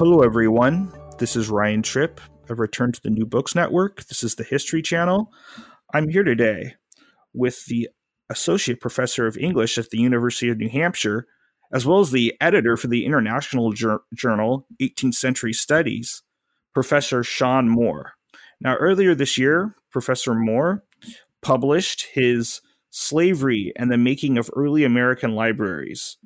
Hello, everyone. This is Ryan Tripp. I've returned to the New Books Network. This is the History Channel. I'm here today with the Associate Professor of English at the University of New Hampshire, as well as the editor for the International Jur- Journal 18th Century Studies, Professor Seán Moore. Now, earlier this year, Professor Moore published his Slavery and the Making of Early American Libraries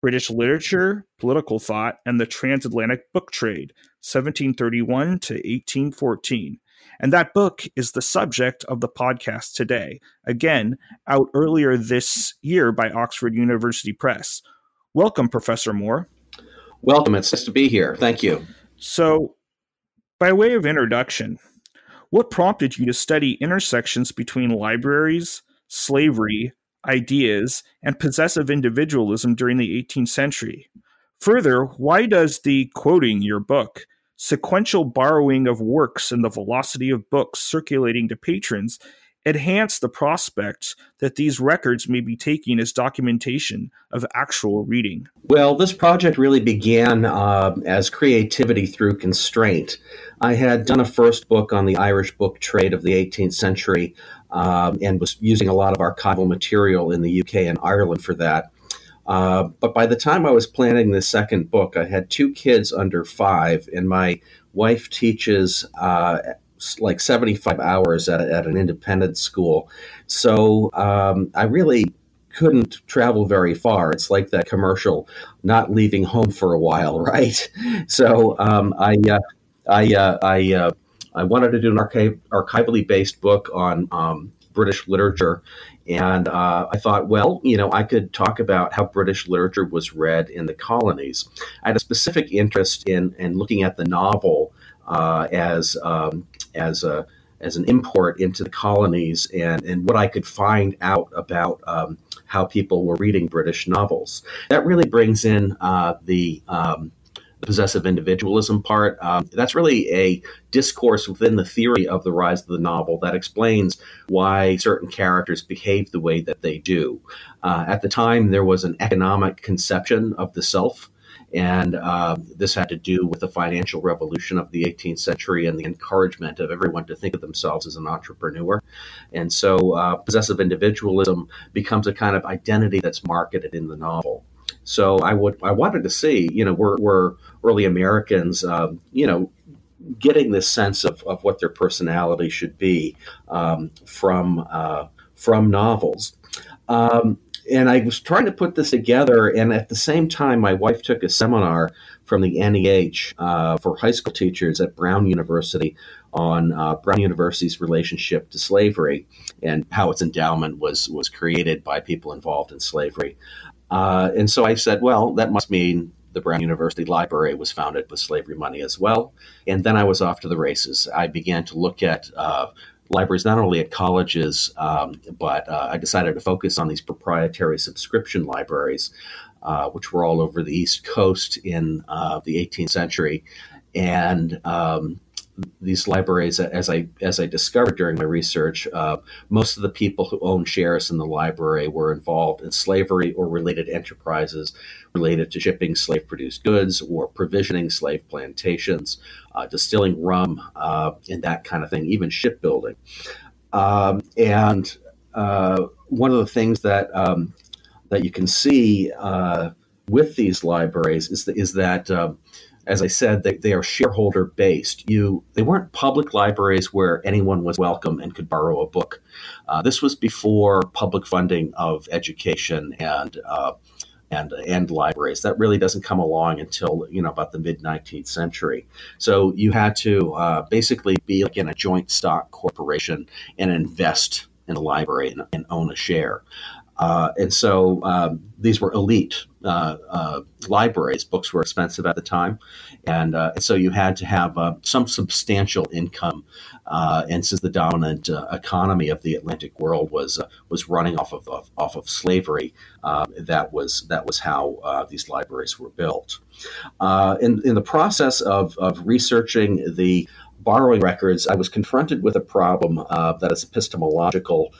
British Literature, Political Thought, and the Transatlantic Book Trade, 1731 to 1814. And that book is the subject of the podcast today. Again, out earlier this year by Oxford University Press. Welcome, Professor Moore. Welcome. It's nice to be here. Thank you. So, by way of introduction, what prompted you to study intersections between libraries, slavery, ideas, and possessive individualism during the 18th century. Further, why does the quoting your book, sequential borrowing of works and the velocity of books circulating to patrons enhance the prospects that these records may be taking as documentation of actual reading? Well, this project really began uh, as creativity through constraint. I had done a first book on the Irish book trade of the 18th century um, and was using a lot of archival material in the UK and Ireland for that. Uh, but by the time I was planning the second book, I had two kids under five, and my wife teaches uh, like 75 hours at, at an independent school. So um, I really couldn't travel very far. It's like that commercial, not leaving home for a while, right? So um, I, uh, I, uh, I uh, I wanted to do an archive, archivally based book on um, British literature. And uh, I thought, well, you know, I could talk about how British literature was read in the colonies. I had a specific interest in, in looking at the novel uh, as, um, as, a, as an import into the colonies and, and what I could find out about um, how people were reading British novels. That really brings in uh, the um, possessive individualism part. Um, that's really a discourse within the theory of the rise of the novel that explains why certain characters behave the way that they do. Uh, at the time, there was an economic conception of the self. And uh, this had to do with the financial revolution of the 18th century and the encouragement of everyone to think of themselves as an entrepreneur. And so uh, possessive individualism becomes a kind of identity that's marketed in the novel. So I would I wanted to see, you know, we're, we're early Americans, um, you know, getting this sense of, of what their personality should be um, from uh, from novels. Um, and I was trying to put this together, and at the same time, my wife took a seminar from the NEH uh, for high school teachers at Brown University on uh, Brown University's relationship to slavery and how its endowment was was created by people involved in slavery. Uh, and so I said, well, that must mean the Brown University Library was founded with slavery money as well. And then I was off to the races. I began to look at uh, libraries not only at colleges, um, but uh, I decided to focus on these proprietary subscription libraries, uh, which were all over the East Coast in uh, the 18th century. And um, these libraries, as I as I discovered during my research, uh, most of the people who owned shares in the library were involved in slavery or related enterprises related to shipping slave-produced goods or provisioning slave plantations, uh, distilling rum, uh, and that kind of thing, even shipbuilding. Um, and uh, one of the things that um, that you can see uh, with these libraries is, is that um, as I said, they, they are shareholder based. You they weren't public libraries where anyone was welcome and could borrow a book. Uh, this was before public funding of education and uh, and and libraries. That really doesn't come along until you know about the mid 19th century. So you had to uh, basically be like in a joint stock corporation and invest in a library and, and own a share. Uh, and so um, these were elite uh, uh, libraries. Books were expensive at the time, and, uh, so you had to have uh, some substantial income. Uh, and since the dominant economy of the Atlantic world was was running off of, of off of slavery, that was that was how these libraries were built. in in the process of of researching the borrowing records, I was confronted with a problem that is epistemological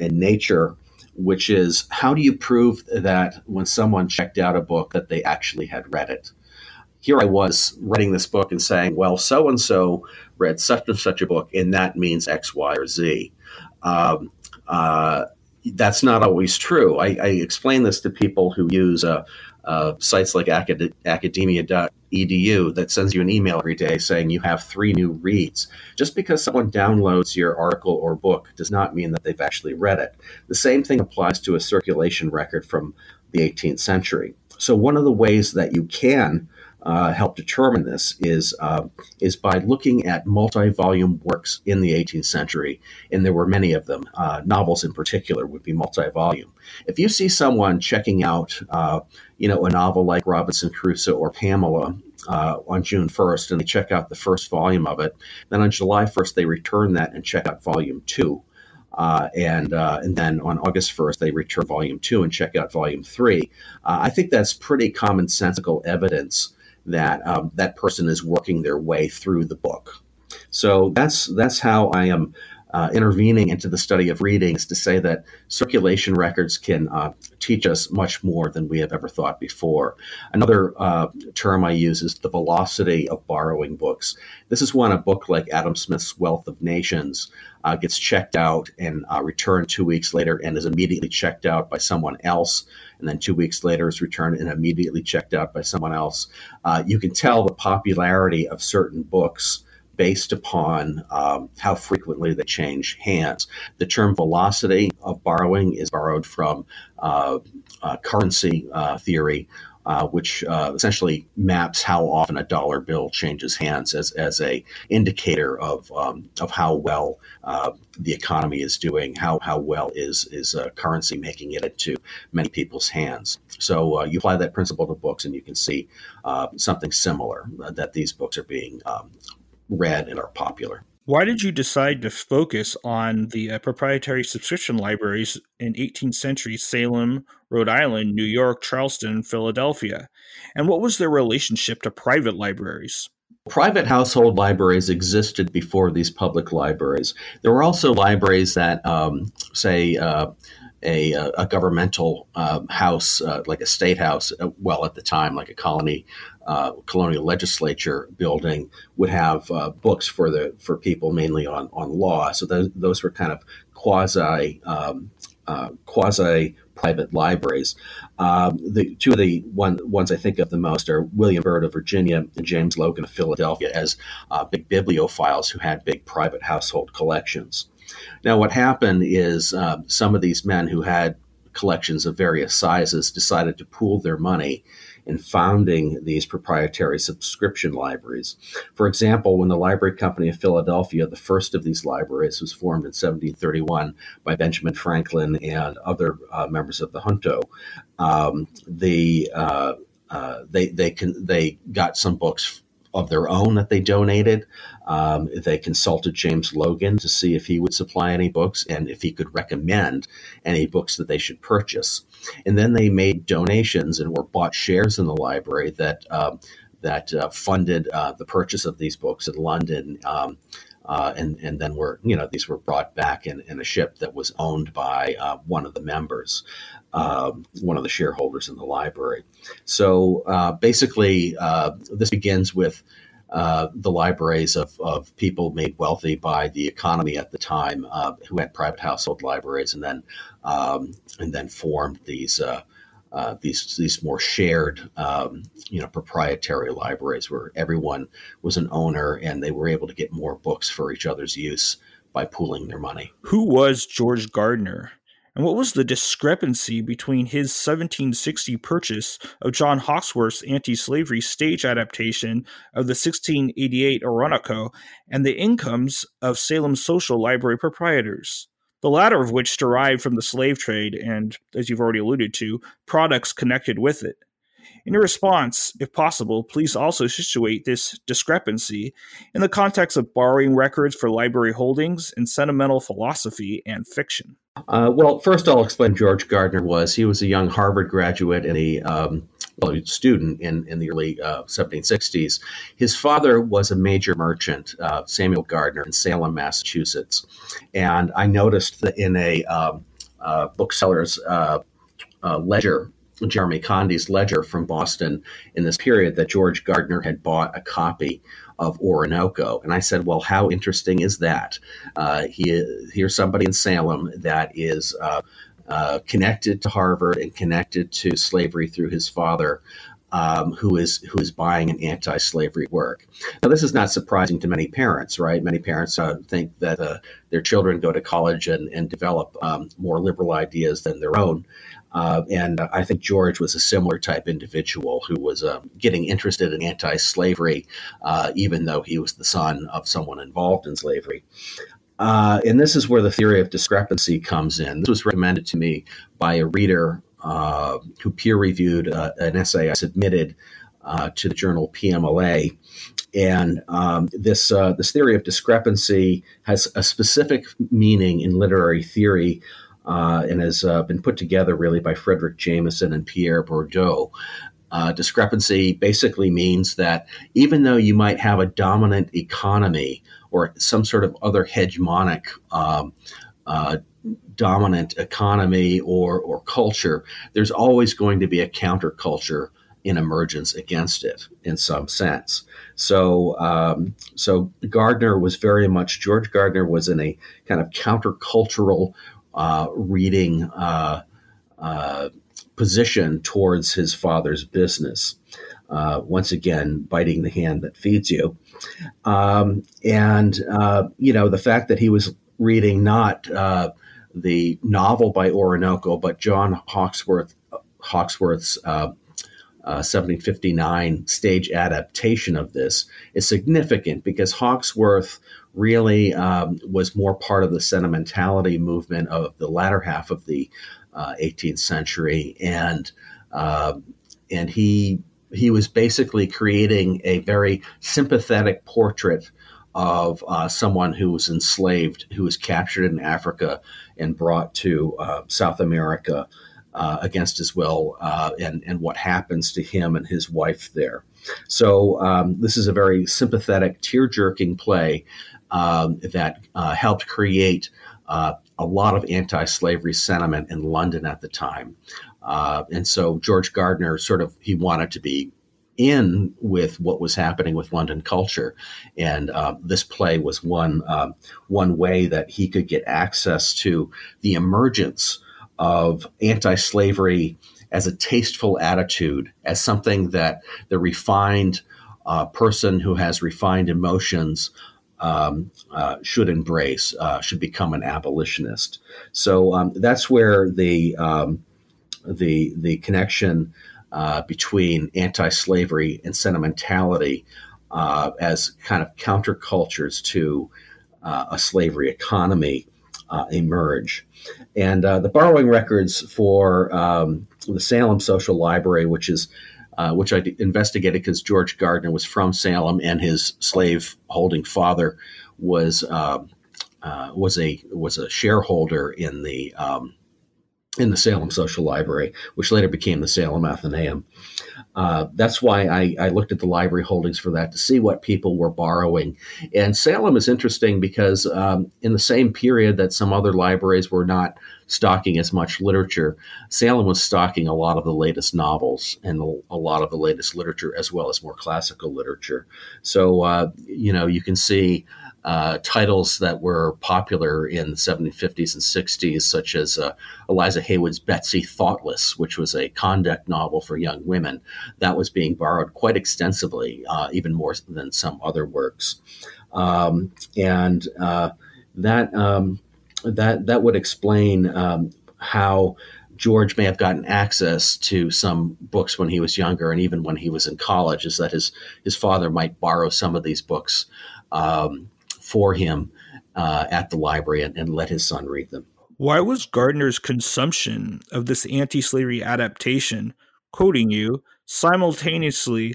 in nature which is how do you prove that when someone checked out a book that they actually had read it? Here I was writing this book and saying, well, so and so read such and such a book, and that means X, Y, or Z. Um, uh, that's not always true. I, I, explain this to people who use uh, uh, sites like acad- academia.edu that sends you an email every day saying you have three new reads. Just because someone downloads your article or book does not mean that they've actually read it. The same thing applies to a circulation record from the 18th century. So, one of the ways that you can uh, help determine this is uh, is by looking at multi-volume works in the 18th century, and there were many of them. Uh, novels, in particular, would be multi-volume. If you see someone checking out, uh, you know, a novel like Robinson Crusoe or Pamela uh, on June 1st, and they check out the first volume of it, then on July 1st they return that and check out volume two. Uh, and uh, and then on August 1st, they return volume two and check out volume three. Uh, I think that's pretty commonsensical evidence that um, that person is working their way through the book. So that's that's how I am uh, intervening into the study of readings to say that circulation records can uh, teach us much more than we have ever thought before. Another uh, term I use is the velocity of borrowing books. This is when a book like Adam Smith's Wealth of Nations uh, gets checked out and uh, returned two weeks later and is immediately checked out by someone else. And then two weeks later is returned and immediately checked out by someone else. Uh, you can tell the popularity of certain books based upon um, how frequently they change hands. The term velocity of borrowing is borrowed from uh, uh, currency uh, theory. Uh, which uh, essentially maps how often a dollar bill changes hands as, as a indicator of, um, of how well uh, the economy is doing, how, how well is, is currency making it into many people's hands. So you apply that principle to books and you can see something similar that these books are being um, read and are popular. Why did you decide to focus on the uh, proprietary subscription libraries in 18th century Salem, Rhode Island, New York, Charleston, Philadelphia? And what was their relationship to private libraries? Private household libraries existed before these public libraries. There were also libraries that, um, say, uh, a, a, governmental uh, house, uh, like a state house, uh, well, at the time, like a colony uh, colonial legislature building would have uh, books for the for people mainly on on law. So those those were kind of quasi um, uh, quasi private libraries. Um, the two of the one, ones I think of the most are William Byrd of Virginia and James Logan of Philadelphia as uh, big bibliophiles who had big private household collections. Now, what happened is uh, some of these men who had collections of various sizes decided to pool their money in founding these proprietary subscription libraries. For example, when the Library Company of Philadelphia, the first of these libraries, was formed in 1731 by Benjamin Franklin and other uh, members of the junto, um, the uh, uh, they they can they got some books of their own that they donated. Um, they consulted James Logan to see if he would supply any books and if he could recommend any books that they should purchase. And then they made donations and were bought shares in the library that um, that uh, funded uh, the purchase of these books in London. Um, uh, and and then were you know these were brought back in, in a ship that was owned by uh, one of the members, um, one of the shareholders in the library. So uh, basically, uh, this begins with. Uh, the libraries of, of people made wealthy by the economy at the time, uh, who had private household libraries, and then um, and then formed these uh, these these more shared, um, you know, proprietary libraries where everyone was an owner and they were able to get more books for each other's use by pooling their money. Who was George Gardner? And what was the discrepancy between his 1760 purchase of John Hawkesworth's anti slavery stage adaptation of the 1688 Oroonoko and the incomes of Salem's social library proprietors? the latter of which derived from the slave trade and, as you've already alluded to, products connected with it. In your response, if possible, please also situate this discrepancy in the context of borrowing records for library holdings and sentimental philosophy and fiction. Uh, well, first I'll explain George Gardner was. He was a young Harvard graduate and a um, well, student in, in the early uh, 1760s. His father was a major merchant, uh, Samuel Gardner, in Salem, Massachusetts. And I noticed that in a um, uh, bookseller's uh, uh, ledger Jeremy Condy's ledger from Boston in this period that George Gardner had bought a copy of Oroonoko. And I said, well, how interesting is that? Uh, he, here's somebody in Salem that is uh, uh, connected to Harvard and connected to slavery through his father. Um, who is who is buying an anti-slavery work? Now, this is not surprising to many parents, right? Many parents uh, think that uh, their children go to college and, and develop um, more liberal ideas than their own. Uh, and I think George was a similar type individual who was uh, getting interested in anti slavery, uh, even though he was the son of someone involved in slavery. Uh, and this is where the theory of discrepancy comes in. This was recommended to me by a reader uh, who peer reviewed uh, an essay I submitted to the journal PMLA. And um, this, this theory of discrepancy has a specific meaning in literary theory uh, and has uh, been put together really by Fredric Jameson and Pierre Bourdieu. Uh, discrepancy basically means that even though you might have a dominant economy or some sort of other hegemonic um, uh, dominant economy or, or culture, there's always going to be a counterculture in emergence against it in some sense. So, um, so Gardner was very much George Gardner was in a kind of countercultural reading uh, uh, position towards his father's business. Uh, once again, biting the hand that feeds you. Um, and, uh, you know, the fact that he was reading not the novel by Oroonoko, but John Hawkesworth, Hawkesworth's uh, 1759 stage adaptation of this is significant because Hawkesworth really um, was more part of the sentimentality movement of the latter half of the uh, 18th century, and uh, and he he was basically creating a very sympathetic portrait of uh, someone who was enslaved, who was captured in Africa and brought to uh, South America. Uh, against his will, uh, and and what happens to him and his wife there. So um, this is a very sympathetic, tear jerking play um, that uh, helped create uh, a lot of anti slavery sentiment in London at the time. Uh, and so George Gardner sort of he wanted to be in with what was happening with London culture, and uh, this play was one um, one way that he could get access to the emergence of anti-slavery as a tasteful attitude, as something that the refined uh, person who has refined emotions um, uh, should embrace, uh, should become an abolitionist. So um, that's where the um, the the connection uh, between anti-slavery and sentimentality uh, as kind of countercultures to uh, a slavery economy uh, emerge. And the borrowing records for um, the Salem Social Library, which is uh, which I investigated because George Gardner was from Salem and his slave holding father was uh, uh, was a was a shareholder in the um, in the Salem Social Library, which later became the Salem Athenaeum. Uh, that's why I, I, looked at the library holdings for that to see what people were borrowing. And Salem is interesting because um, in the same period that some other libraries were not stocking as much literature, Salem was stocking a lot of the latest novels and a lot of the latest literature as well as more classical literature. So, uh, you know, you can see uh, titles that were popular in the 1750s and 60s, such as uh, Eliza Haywood's Betsy Thoughtless, which was a conduct novel for young women. That was being borrowed quite extensively, uh, even more than some other works. Um, and uh, that, um, that, that would explain um, how George may have gotten access to some books when he was younger and even when he was in college, is that his, his father might borrow some of these books. Um, for him uh, at the library and, and let his son read them. Why was Gardner's consumption of this anti slavery adaptation, quoting you, simultaneously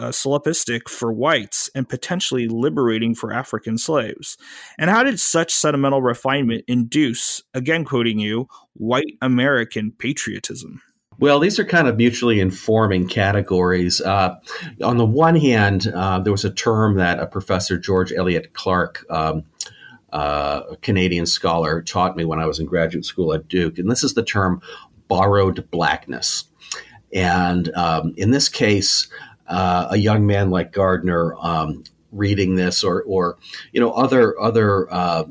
uh, solipsistic for whites and potentially liberating for African slaves? And how did such sentimental refinement induce, again quoting you, white American patriotism? Well, these are kind of mutually informing categories. Uh, on the one hand, uh, there was a term that a professor, George Elliott Clarke, um, uh, a Canadian scholar, taught me when I was in graduate school at Duke, and this is the term borrowed blackness. And um, in this case, uh, a young man like Gardner um, reading this, or, or you know, other other uh,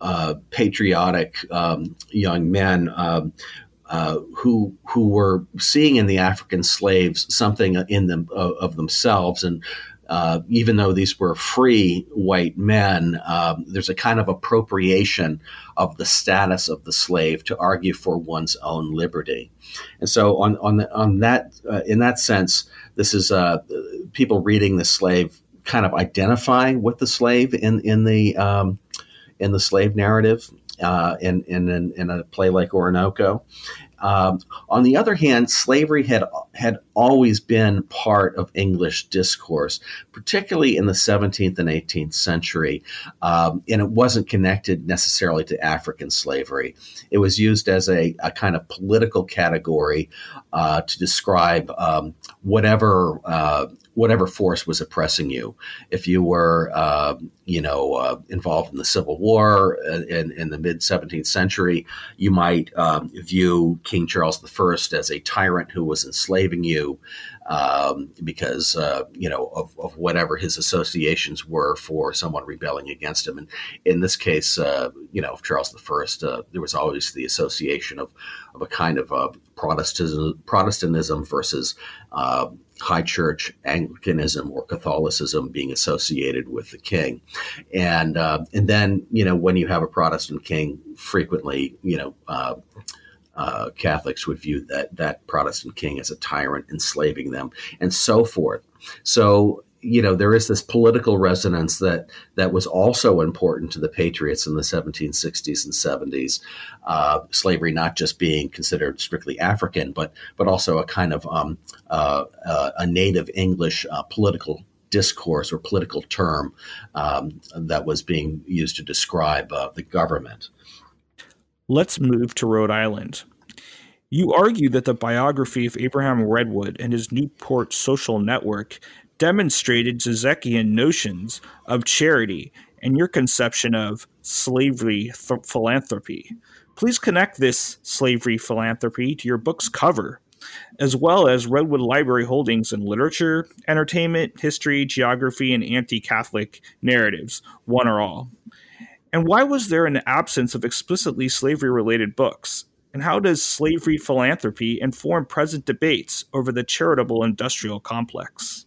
uh, patriotic um, young men um, uh, who who were seeing in the African slaves something in them of, of themselves, and uh, even though these were free white men, um, there's a kind of appropriation of the status of the slave to argue for one's own liberty, and so on on on that uh, in that sense, this is uh, people reading the slave kind of identifying with the slave in in the um, in the slave narrative uh, in, in, in, a play like Oroonoko. Um, on the other hand, slavery had had always been part of English discourse, particularly in the 17th and 18th century, um, and it wasn't connected necessarily to African slavery. It was used as a, a kind of political category uh, to describe um, whatever uh, whatever force was oppressing you. If you were, uh, you know, uh, involved in the Civil War in, in the mid 17th century, you might um, view King Charles I as a tyrant who was enslaving you um, because, uh, you know, of, of, whatever his associations were for someone rebelling against him. And in this case, uh, you know, Charles I, uh, there was always the association of, of a kind of uh, Protestantism, Protestantism versus uh, high church Anglicanism or Catholicism being associated with the king, and uh, and then you know when you have a Protestant king, frequently you know. Uh, uh, Catholics would view that that Protestant king as a tyrant, enslaving them, and so forth. So you know there is this political resonance that that was also important to the patriots in the 1760s and 70s uh, slavery not just being considered strictly african but but also a kind of um, uh, uh, a native english uh, political discourse or political term um, that was being used to describe uh, the government. Let's move to rhode island. You argue that the biography of Abraham Redwood and his Newport social network demonstrated Zizekian notions of charity and your conception of slavery th- philanthropy. Please connect this slavery philanthropy to your book's cover, as well as Redwood Library holdings in literature, entertainment, history, geography, and anti Catholic narratives, one or all. And why was there an absence of explicitly slavery related books? And how does slavery philanthropy inform present debates over the charitable industrial complex?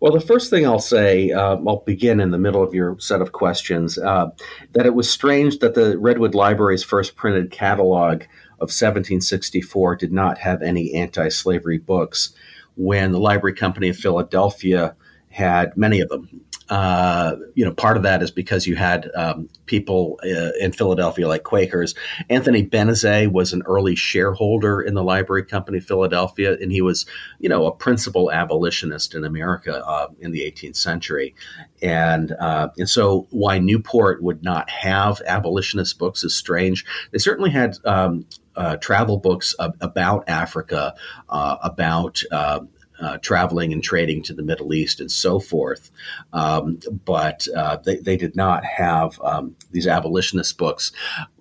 Well, the first thing I'll say, uh, I'll begin in the middle of your set of questions, uh, that it was strange that the Redwood Library's first printed catalog of 1764 did not have any anti slavery books. When the Library Company of Philadelphia had many of them uh, you know, part of that is because you had um, people uh, in Philadelphia like Quakers. Anthony Benezet was an early shareholder in the Library Company Philadelphia, and he was, you know, a principal abolitionist in America uh, in the 18th century. And uh, and so, why Newport would not have abolitionist books is strange. They certainly had um, uh, travel books about Africa, uh, about uh, uh, traveling and trading to the Middle East and so forth. Um, but uh, they, they, did not have um, these abolitionist books.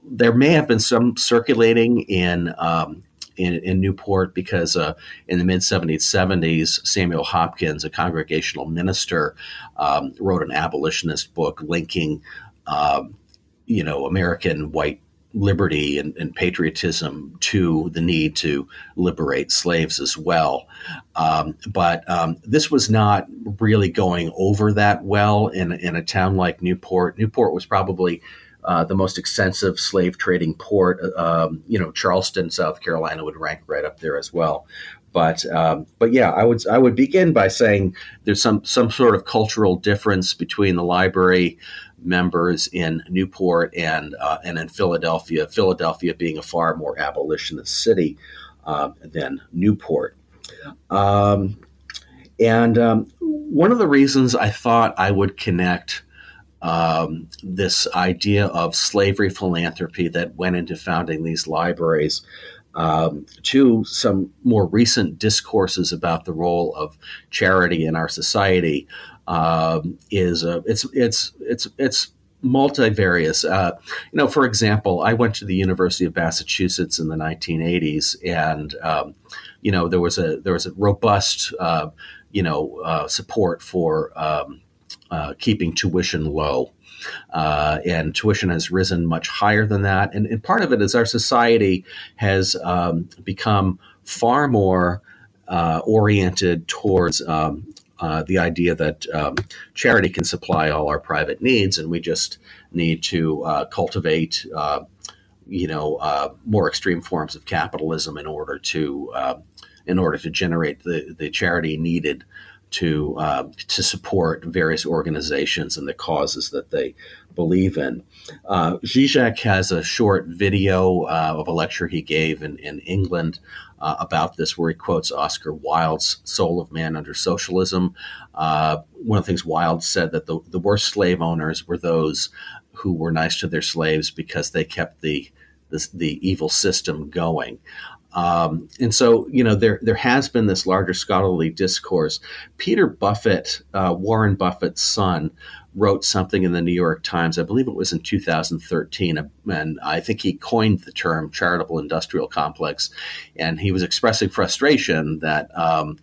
There may have been some circulating in. Um, in, in, Newport, because uh, in the mid 1770s, Samuel Hopkins, a congregational minister, um, wrote an abolitionist book linking, um, you know, American white liberty and, and, patriotism to the need to liberate slaves as well. Um, but um, this was not really going over that well in, in a town like Newport. Newport was probably uh, the most extensive slave trading port. Um, you know, Charleston, South Carolina would rank right up there as well. But um, but yeah, I would I would begin by saying there's some some sort of cultural difference between the library members in Newport and uh, and in Philadelphia. Philadelphia being a far more abolitionist city uh, than Newport. Um, and um, one of the reasons I thought I would connect um, this idea of slavery philanthropy that went into founding these libraries um, to some more recent discourses about the role of charity in our society um, is uh, it's it's it's it's multivarious. Uh, you know, for example, I went to the University of Massachusetts in the 1980s, and um, you know there was a there was a robust uh, you know uh, support for um, uh, keeping tuition low. Uh, and tuition has risen much higher than that. And, and part of it is our society has um, become far more uh, oriented towards um, uh, the idea that um, charity can supply all our private needs, and we just need to uh, cultivate, uh, you know, uh, more extreme forms of capitalism in order to in order to generate the the charity needed to uh, to support various organizations and the causes that they believe in. Uh, Zizek has a short video uh, of a lecture he gave in, in England uh, about this, where he quotes Oscar Wilde's Soul of Man Under Socialism. Uh, one of the things Wilde said that the, the worst slave owners were those who were nice to their slaves because they kept the the, the evil system going. Um, and so, you know, there there has been this larger scholarly discourse. Peter Buffett, uh, Warren Buffett's son, wrote something in the New York Times. I believe it was in 2013, and I think he coined the term charitable industrial complex. And he was expressing frustration that, um,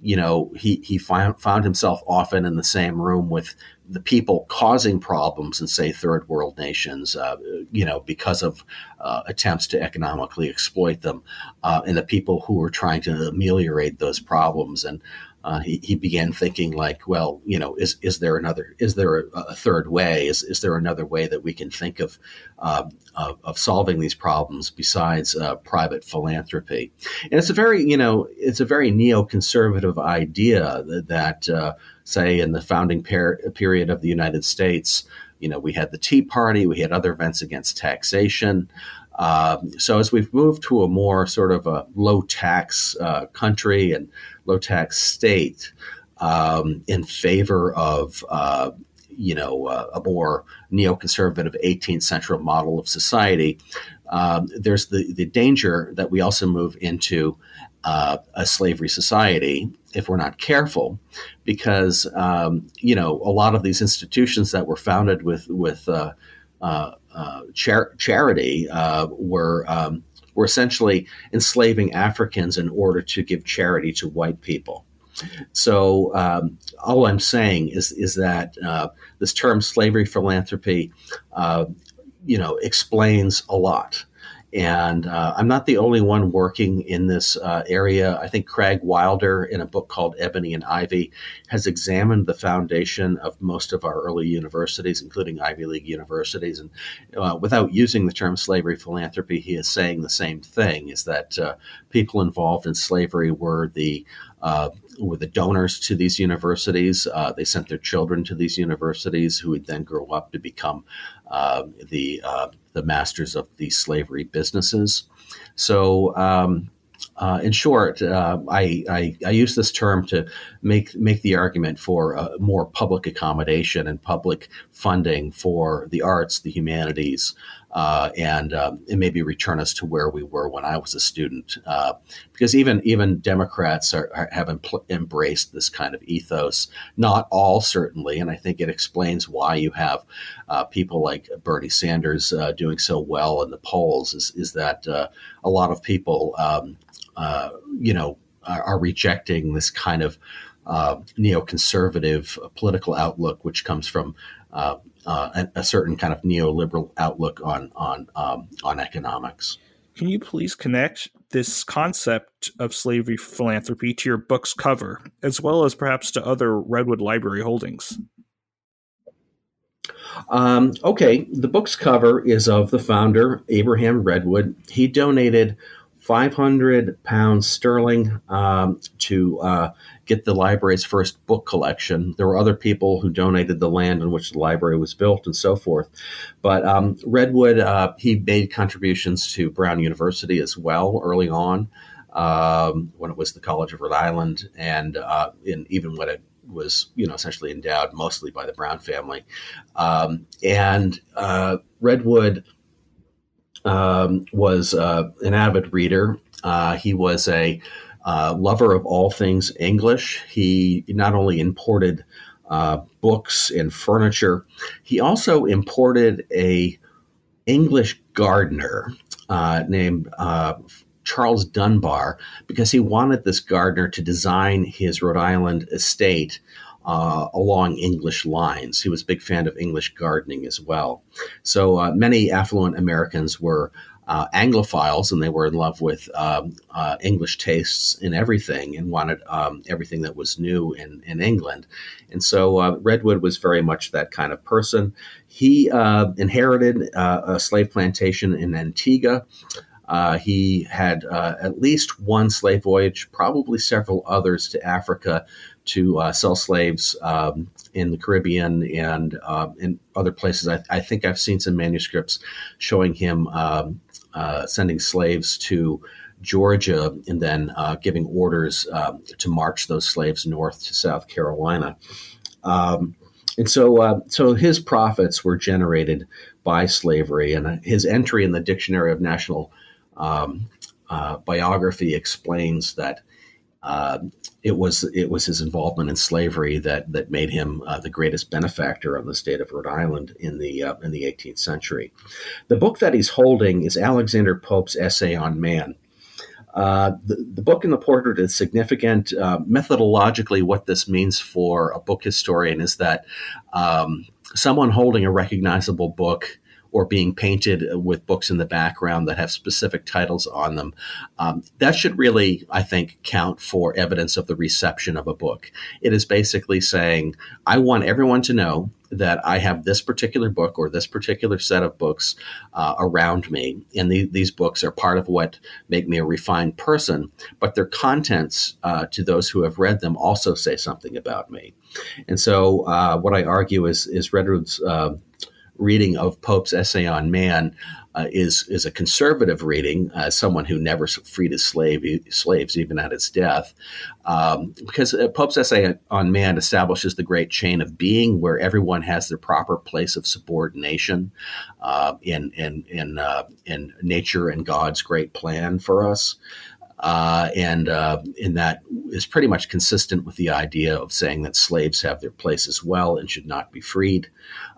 you know, he he found found himself often in the same room with the people causing problems in, say, third world nations, uh, you know, because of uh, attempts to economically exploit them, uh, and the people who were trying to ameliorate those problems. And uh, he, he began thinking like, well, you know, is, is there another, is there a, a third way? Is, is there another way that we can think of, uh, of, of, solving these problems besides uh, private philanthropy? And it's a very, you know, it's a very neoconservative idea that, that uh, say, in the founding per- period of the United States, you know, we had the Tea Party, we had other events against taxation. Um, so as we've moved to a more sort of a low tax uh, country and low tax state um, in favor of uh, you know uh, a more neoconservative 18th century model of society, um, there's the the danger that we also move into uh, a slavery society if we're not careful, because um, you know a lot of these institutions that were founded with with uh, uh, uh, char- charity uh, were um, were essentially enslaving Africans in order to give charity to white people. So um, all I'm saying is is that uh, this term slavery philanthropy, uh, you know, explains a lot. And uh, I'm not the only one working in this uh, area. I think Craig Wilder, in a book called Ebony and Ivy, has examined the foundation of most of our early universities, including Ivy League universities. And uh, without using the term slavery philanthropy, he is saying the same thing: is that uh, people involved in slavery were the uh, were the donors to these universities. Uh, they sent their children to these universities, who would then grow up to become uh, the uh, the masters of these slavery businesses. So. Um, uh, in short, uh, I, I, I, use this term to make make the argument for more public accommodation and public funding for the arts, the humanities, uh, and um, and maybe return us to where we were when I was a student. Uh, because even even Democrats are, are, have embraced this kind of ethos. Not all, certainly, and I think it explains why you have uh, people like Bernie Sanders doing so well in the polls. Is is that a lot of people, um, uh, you know, are, are, rejecting this kind of uh, neoconservative political outlook, which comes from uh, uh, a, a, certain kind of neoliberal outlook on on um, on economics. Can you please connect this concept of slavery philanthropy to your book's cover, as well as perhaps to other Redwood Library holdings? Um, okay, the book's cover is of the founder, Abraham Redwood. He donated 500 pounds sterling um, to uh, get the library's first book collection. There were other people who donated the land on which the library was built and so forth. But um, Redwood, uh, he made contributions to Brown University as well early on um, when it was the College of Rhode Island and uh, in, even when it was you know essentially endowed mostly by the Brown family. Um, and uh, Redwood um, was uh, an avid reader. Uh, he was a uh, lover of all things English. He not only imported uh, books and furniture, he also imported a English gardener uh, named uh, Charles Dunbar because he wanted this gardener to design his Rhode Island estate uh, along English lines. He was a big fan of English gardening as well. So uh, many affluent Americans were uh, Anglophiles and they were in love with um, uh, English tastes in everything and wanted um, everything that was new in, in England. And so uh, Redwood was very much that kind of person. He uh, inherited a slave plantation in Antigua. Uh, he had uh, at least one slave voyage, probably several others to Africa to uh, sell slaves um, in the Caribbean and uh, in other places. I, I, think I've seen some manuscripts showing him um, uh, sending slaves to Georgia and then uh, giving orders um, to march those slaves north to South Carolina. Um, and so, uh, so his profits were generated by slavery, and his entry in the Dictionary of National um, uh, Biography explains that uh, it was it was his involvement in slavery that that made him uh, the greatest benefactor on the state of Rhode Island in the uh, in the 18th century. The book that he's holding is Alexander Pope's essay on man. Uh, the, the, book in the portrait is significant. Uh, methodologically, what this means for a book historian is that um, someone holding a recognizable book or being painted with books in the background that have specific titles on them. Um, that should really, I think, count for evidence of the reception of a book. It is basically saying, I want everyone to know that I have this particular book or this particular set of books uh, around me, and the, these books are part of what make me a refined person. But their contents, uh, to those who have read them, also say something about me. And so, uh, what I argue is is Redwood's uh, reading of Pope's essay on man uh, is is a conservative reading, uh, someone who never freed his slave slaves even at his death, um, because uh, Pope's essay on man establishes the great chain of being, where everyone has their proper place of subordination uh, in in in uh, in nature and God's great plan for us. Uh, and uh, in that is pretty much consistent with the idea of saying that slaves have their place as well and should not be freed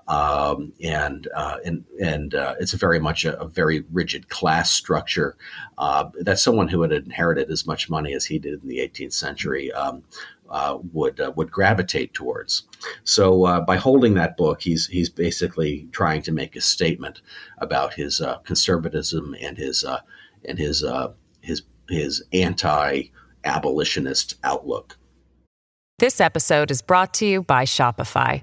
um, and uh, and and uh, it's very much a, a, very rigid class structure uh, that someone who had inherited as much money as he did in the 18th century um, uh, would uh, would gravitate towards. So uh, by holding that book, he's he's basically trying to make a statement about his conservatism and his and his his his anti abolitionist outlook. This episode is brought to you by Shopify.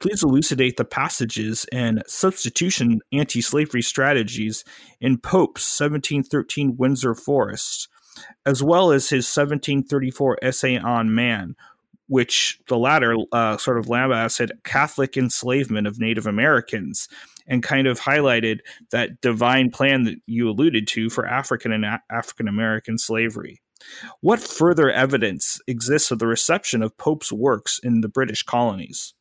please elucidate the passages and substitution anti slavery strategies in Pope's 1713 Windsor Forest, as well as his 1734 essay on man, which the latter uh, sort of lambasted Catholic enslavement of Native Americans and kind of highlighted that divine plan that you alluded to for African and African American slavery. What further evidence exists of the reception of Pope's works in the British colonies?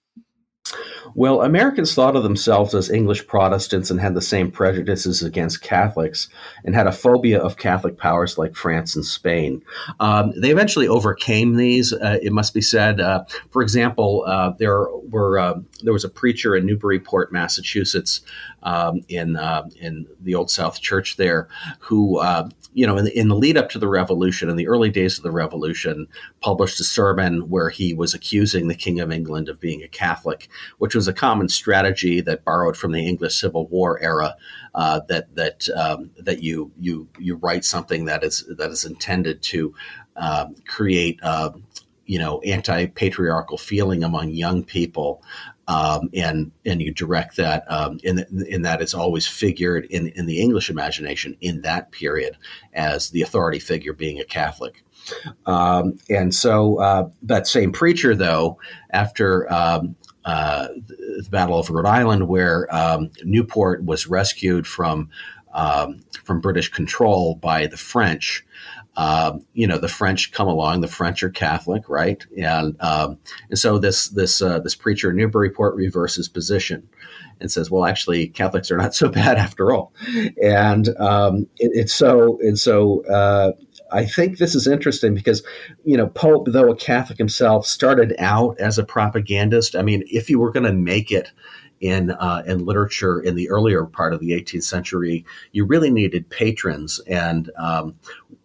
Well, Americans thought of themselves as English Protestants and had the same prejudices against Catholics and had a phobia of Catholic powers like France and Spain. Um, they eventually overcame these, uh, it must be said. Uh, for example, uh, there were uh, there was a preacher in Newburyport, Massachusetts, um, in uh, in the Old South Church there, who uh, you know in the, in the lead up to the Revolution, in the early days of the Revolution, published a sermon where he was accusing the King of England of being a Catholic, which was a common strategy that borrowed from the English Civil War era. Uh, that that um, that you you you write something that is that is intended to um, create uh, you know anti-patriarchal feeling among young people um, and and you direct that um, in, in that it's always figured in, in the English imagination in that period as the authority figure being a Catholic. Um, and so uh, that same preacher, though, after um, uh, the Battle of Rhode Island, where um, Newport was rescued from um, from British control by the French, um, you know, the French come along. The French are Catholic, right? And um, and so this this uh, this preacher in Newburyport reverses position and says, well, actually, Catholics are not so bad after all. And um, it, it's so and so. Uh, I think this is interesting because, you know, Pope, though a Catholic himself, started out as a propagandist. I mean, if you were going to make it in uh, in literature in the earlier part of the 18th century, you really needed patrons, and um,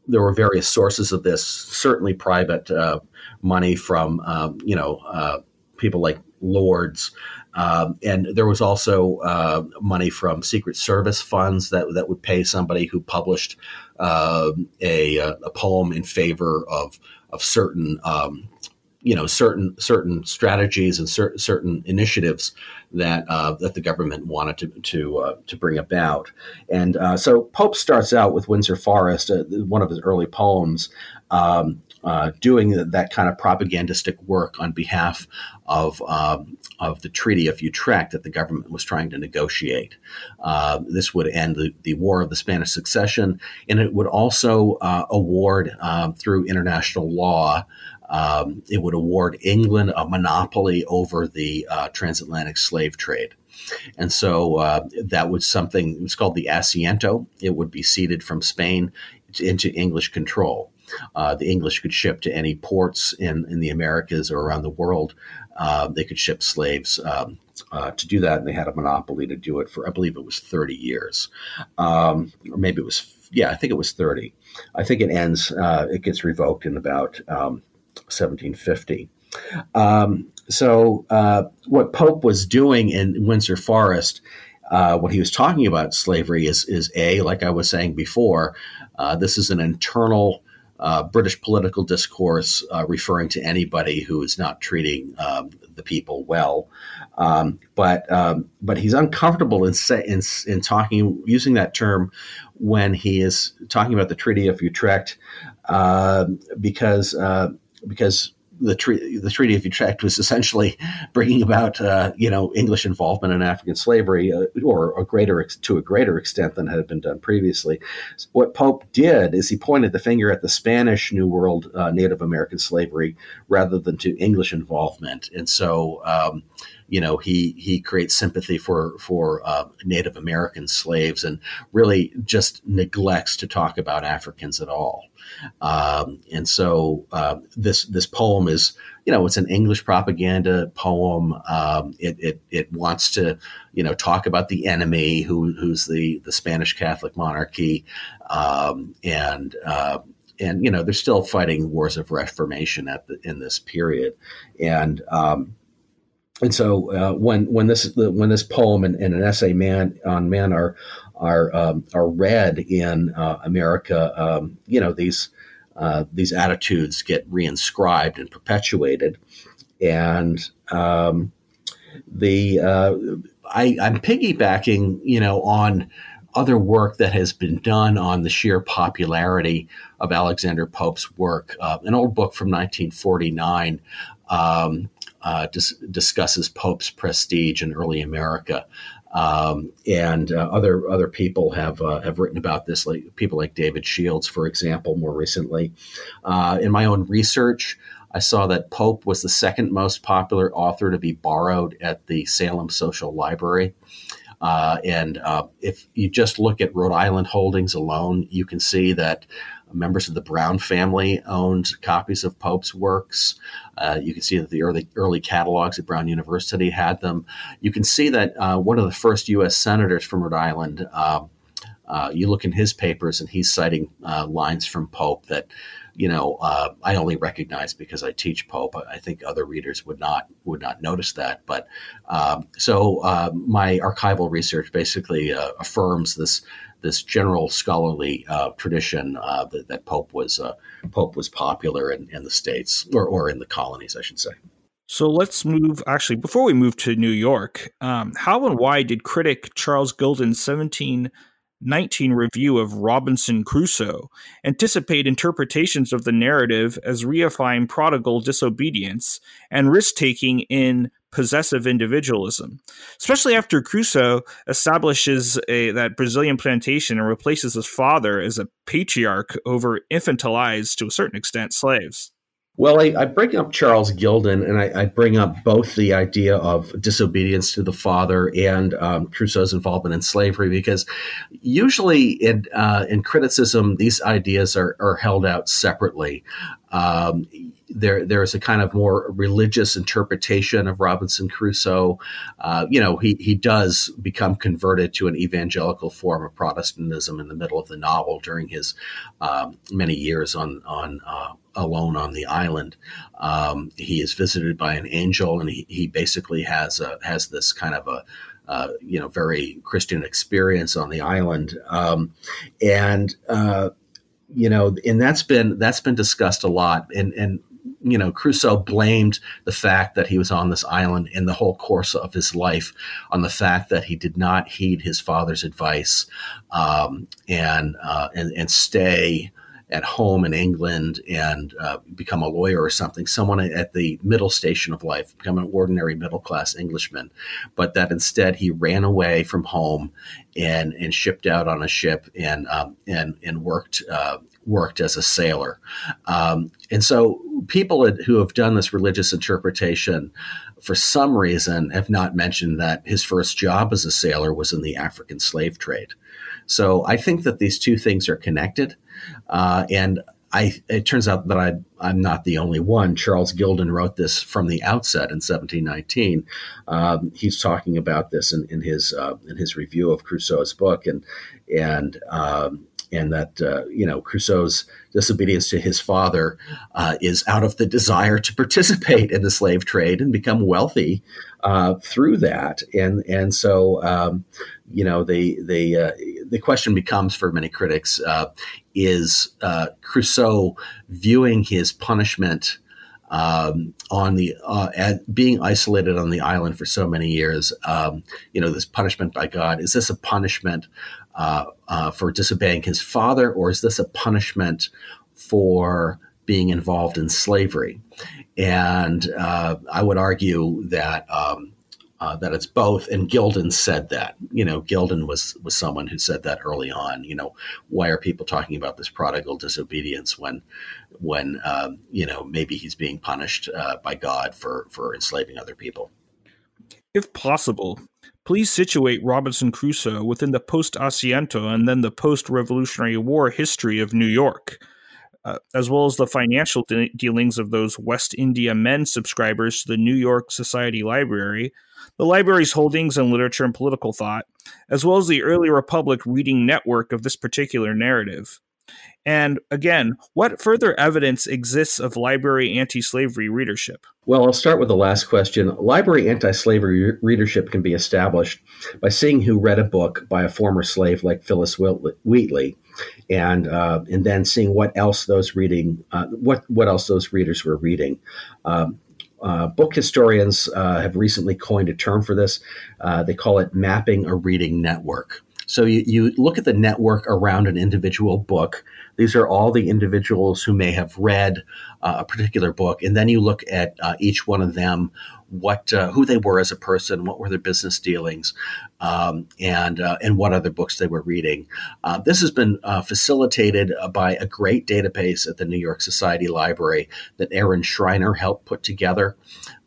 there were various sources of this. Certainly, private uh, money from um, you know uh, people like lords, um, and there was also uh, money from Secret Service funds that that would pay somebody who published um, a, a poem in favor of of certain um, you know certain certain strategies and cer- certain initiatives that uh, that the government wanted to to uh, to bring about. And uh, so Pope starts out with Windsor Forest, uh, one of his early poems, um, uh, doing that kind of propagandistic work on behalf of um, of the Treaty of Utrecht that the government was trying to negotiate. Uh, this would end the, the War of the Spanish Succession, and it would also award through international law um, it would award England a monopoly over the uh, transatlantic slave trade. And so uh, that was something, it was called the Asiento. It would be ceded from Spain into English control. Uh, the English could ship to any ports in, in the Americas or around the world. Uh, they could ship slaves um, uh, to do that, and they had a monopoly to do it for, I believe it was 30 years. Um, or maybe it was, yeah, I think it was 30. I think it ends, uh, it gets revoked in about um, 1750. Um, so, uh, what Pope was doing in Windsor Forest, uh, what he was talking about slavery is, is A, like I was saying before, uh, this is an internal uh, British political discourse uh, referring to anybody who is not treating um, the people well. Um, but um, but he's uncomfortable in, in, in talking using that term when he is talking about the Treaty of Utrecht uh, because because the, tre- the Treaty of Utrecht was essentially bringing about, uh, you know, English involvement in African slavery, uh, or a greater to a greater extent than had been done previously. What Pope did is he pointed the finger at the Spanish New World uh, Native American slavery rather than to English involvement, and so. Um, you know, he he creates sympathy for for uh, Native American slaves and really just neglects to talk about Africans at all. Um, and so uh, this this poem is, you know, it's an English propaganda poem. Um, it, it, it wants to, you know, talk about the enemy who who's the the Spanish Catholic monarchy, um, and uh, and you know they're still fighting wars of reformation at the, in this period, and um, and so uh, when when this when this poem and, and, an essay man on men are are um, are read in uh, America, um, you know these uh, these attitudes get reinscribed and perpetuated, and um, the uh, I, I'm piggybacking, you know, on other work that has been done on the sheer popularity of Alexander Pope's work. Uh, an old book from 1949 um, uh, dis- discusses Pope's prestige in early America. Um, and uh, other other people have uh, have written about this, like people like David Shields, for example, more recently. Uh, in my own research, I saw that Pope was the second most popular author to be borrowed at the Salem Social Library. Uh, and uh, if you just look at Rhode Island holdings alone, you can see that members of the Brown family owned copies of Pope's works. Uh, you can see that the early early catalogs at Brown University had them. You can see that uh, one of the first U.S. senators from Rhode Island. Uh, uh, you look in his papers, and he's citing lines from Pope that you know, uh, I only recognize because I teach Pope. I think other readers would not would not notice that. But um, so uh, my archival research basically uh, affirms this this general scholarly uh, tradition uh, that, that, Pope was uh, Pope was popular in, in the states or or in the colonies, I should say. So let's move. Actually, before we move to New York, um, how and why did critic Charles Gildon's 17- 19 review of Robinson Crusoe anticipate interpretations of the narrative as reifying prodigal disobedience and risk taking in possessive individualism, especially after Crusoe establishes a, that Brazilian plantation and replaces his father as a patriarch over infantilized, to a certain extent, slaves. Well, I, I, bring up Charles Gildon, and I, I, bring up both the idea of disobedience to the father and um, Crusoe's involvement in slavery, because usually in uh, in criticism, these ideas are, are held out separately. Um, there there is a kind of more religious interpretation of Robinson Crusoe. Uh, you know, he he does become converted to an evangelical form of Protestantism in the middle of the novel during his um, many years on on uh, alone on the island. Um, he is visited by an angel, and he, he basically has a, has this kind of a uh, you know very Christian experience on the island, um, and uh, you know, and that's been that's been discussed a lot, and and you know, Crusoe blamed the fact that he was on this island in the whole course of his life on the fact that he did not heed his father's advice um, and, uh, and and stay at home in England and uh, become a lawyer or something, someone at the middle station of life, become an ordinary middle class Englishman, but that instead he ran away from home and and shipped out on a ship and um, and and worked uh, worked as a sailor. Um, and so people who have done this religious interpretation for some reason have not mentioned that his first job as a sailor was in the African slave trade. So I think that these two things are connected. Uh, and I, it turns out that I, am not the only one. Charles Gildon wrote this from the outset in 1719. Um, he's talking about this in, in his uh, in his review of Crusoe's book, and and um, and that uh, you know Crusoe's disobedience to his father uh, is out of the desire to participate in the slave trade and become wealthy uh, through that, and and so um, you know the the uh, the question becomes for many critics uh, is uh, Crusoe viewing his punishment um, on the uh, at being isolated on the island for so many years. Um, you know, this punishment by God is this a punishment uh, uh, for disobeying his father, or is this a punishment for being involved in slavery? And uh, I would argue that. Um, uh, that it's both. And Gildon said that. You know, Gildon was was someone who said that early on. You know, why are people talking about this prodigal disobedience when when um, you know maybe he's being punished uh, by God for for enslaving other people? If possible, please situate Robinson Crusoe within the post Asiento and then the post Revolutionary War history of New York uh, as well as the financial de- dealings of those West India men subscribers to the New York Society Library, the library's holdings in literature and political thought, as well as the early Republic reading network of this particular narrative. And again, what further evidence exists of library anti slavery readership? Well, I'll start with the last question. Library anti slavery readership can be established by seeing who read a book by a former slave like Phillis Wheatley. And uh, and then seeing what else those reading uh, what what else those readers were reading. Um, uh, book historians uh, have recently coined a term for this. Uh, they call it mapping a reading network. So you, you look at the network around an individual book. These are all the individuals who may have read uh, a particular book, and then you look at each one of them, what uh, who they were as a person, what were their business dealings, um, and uh, and what other books they were reading. Uh, this has been uh, facilitated by a great database at the New York Society Library that Aaron Schreiner helped put together,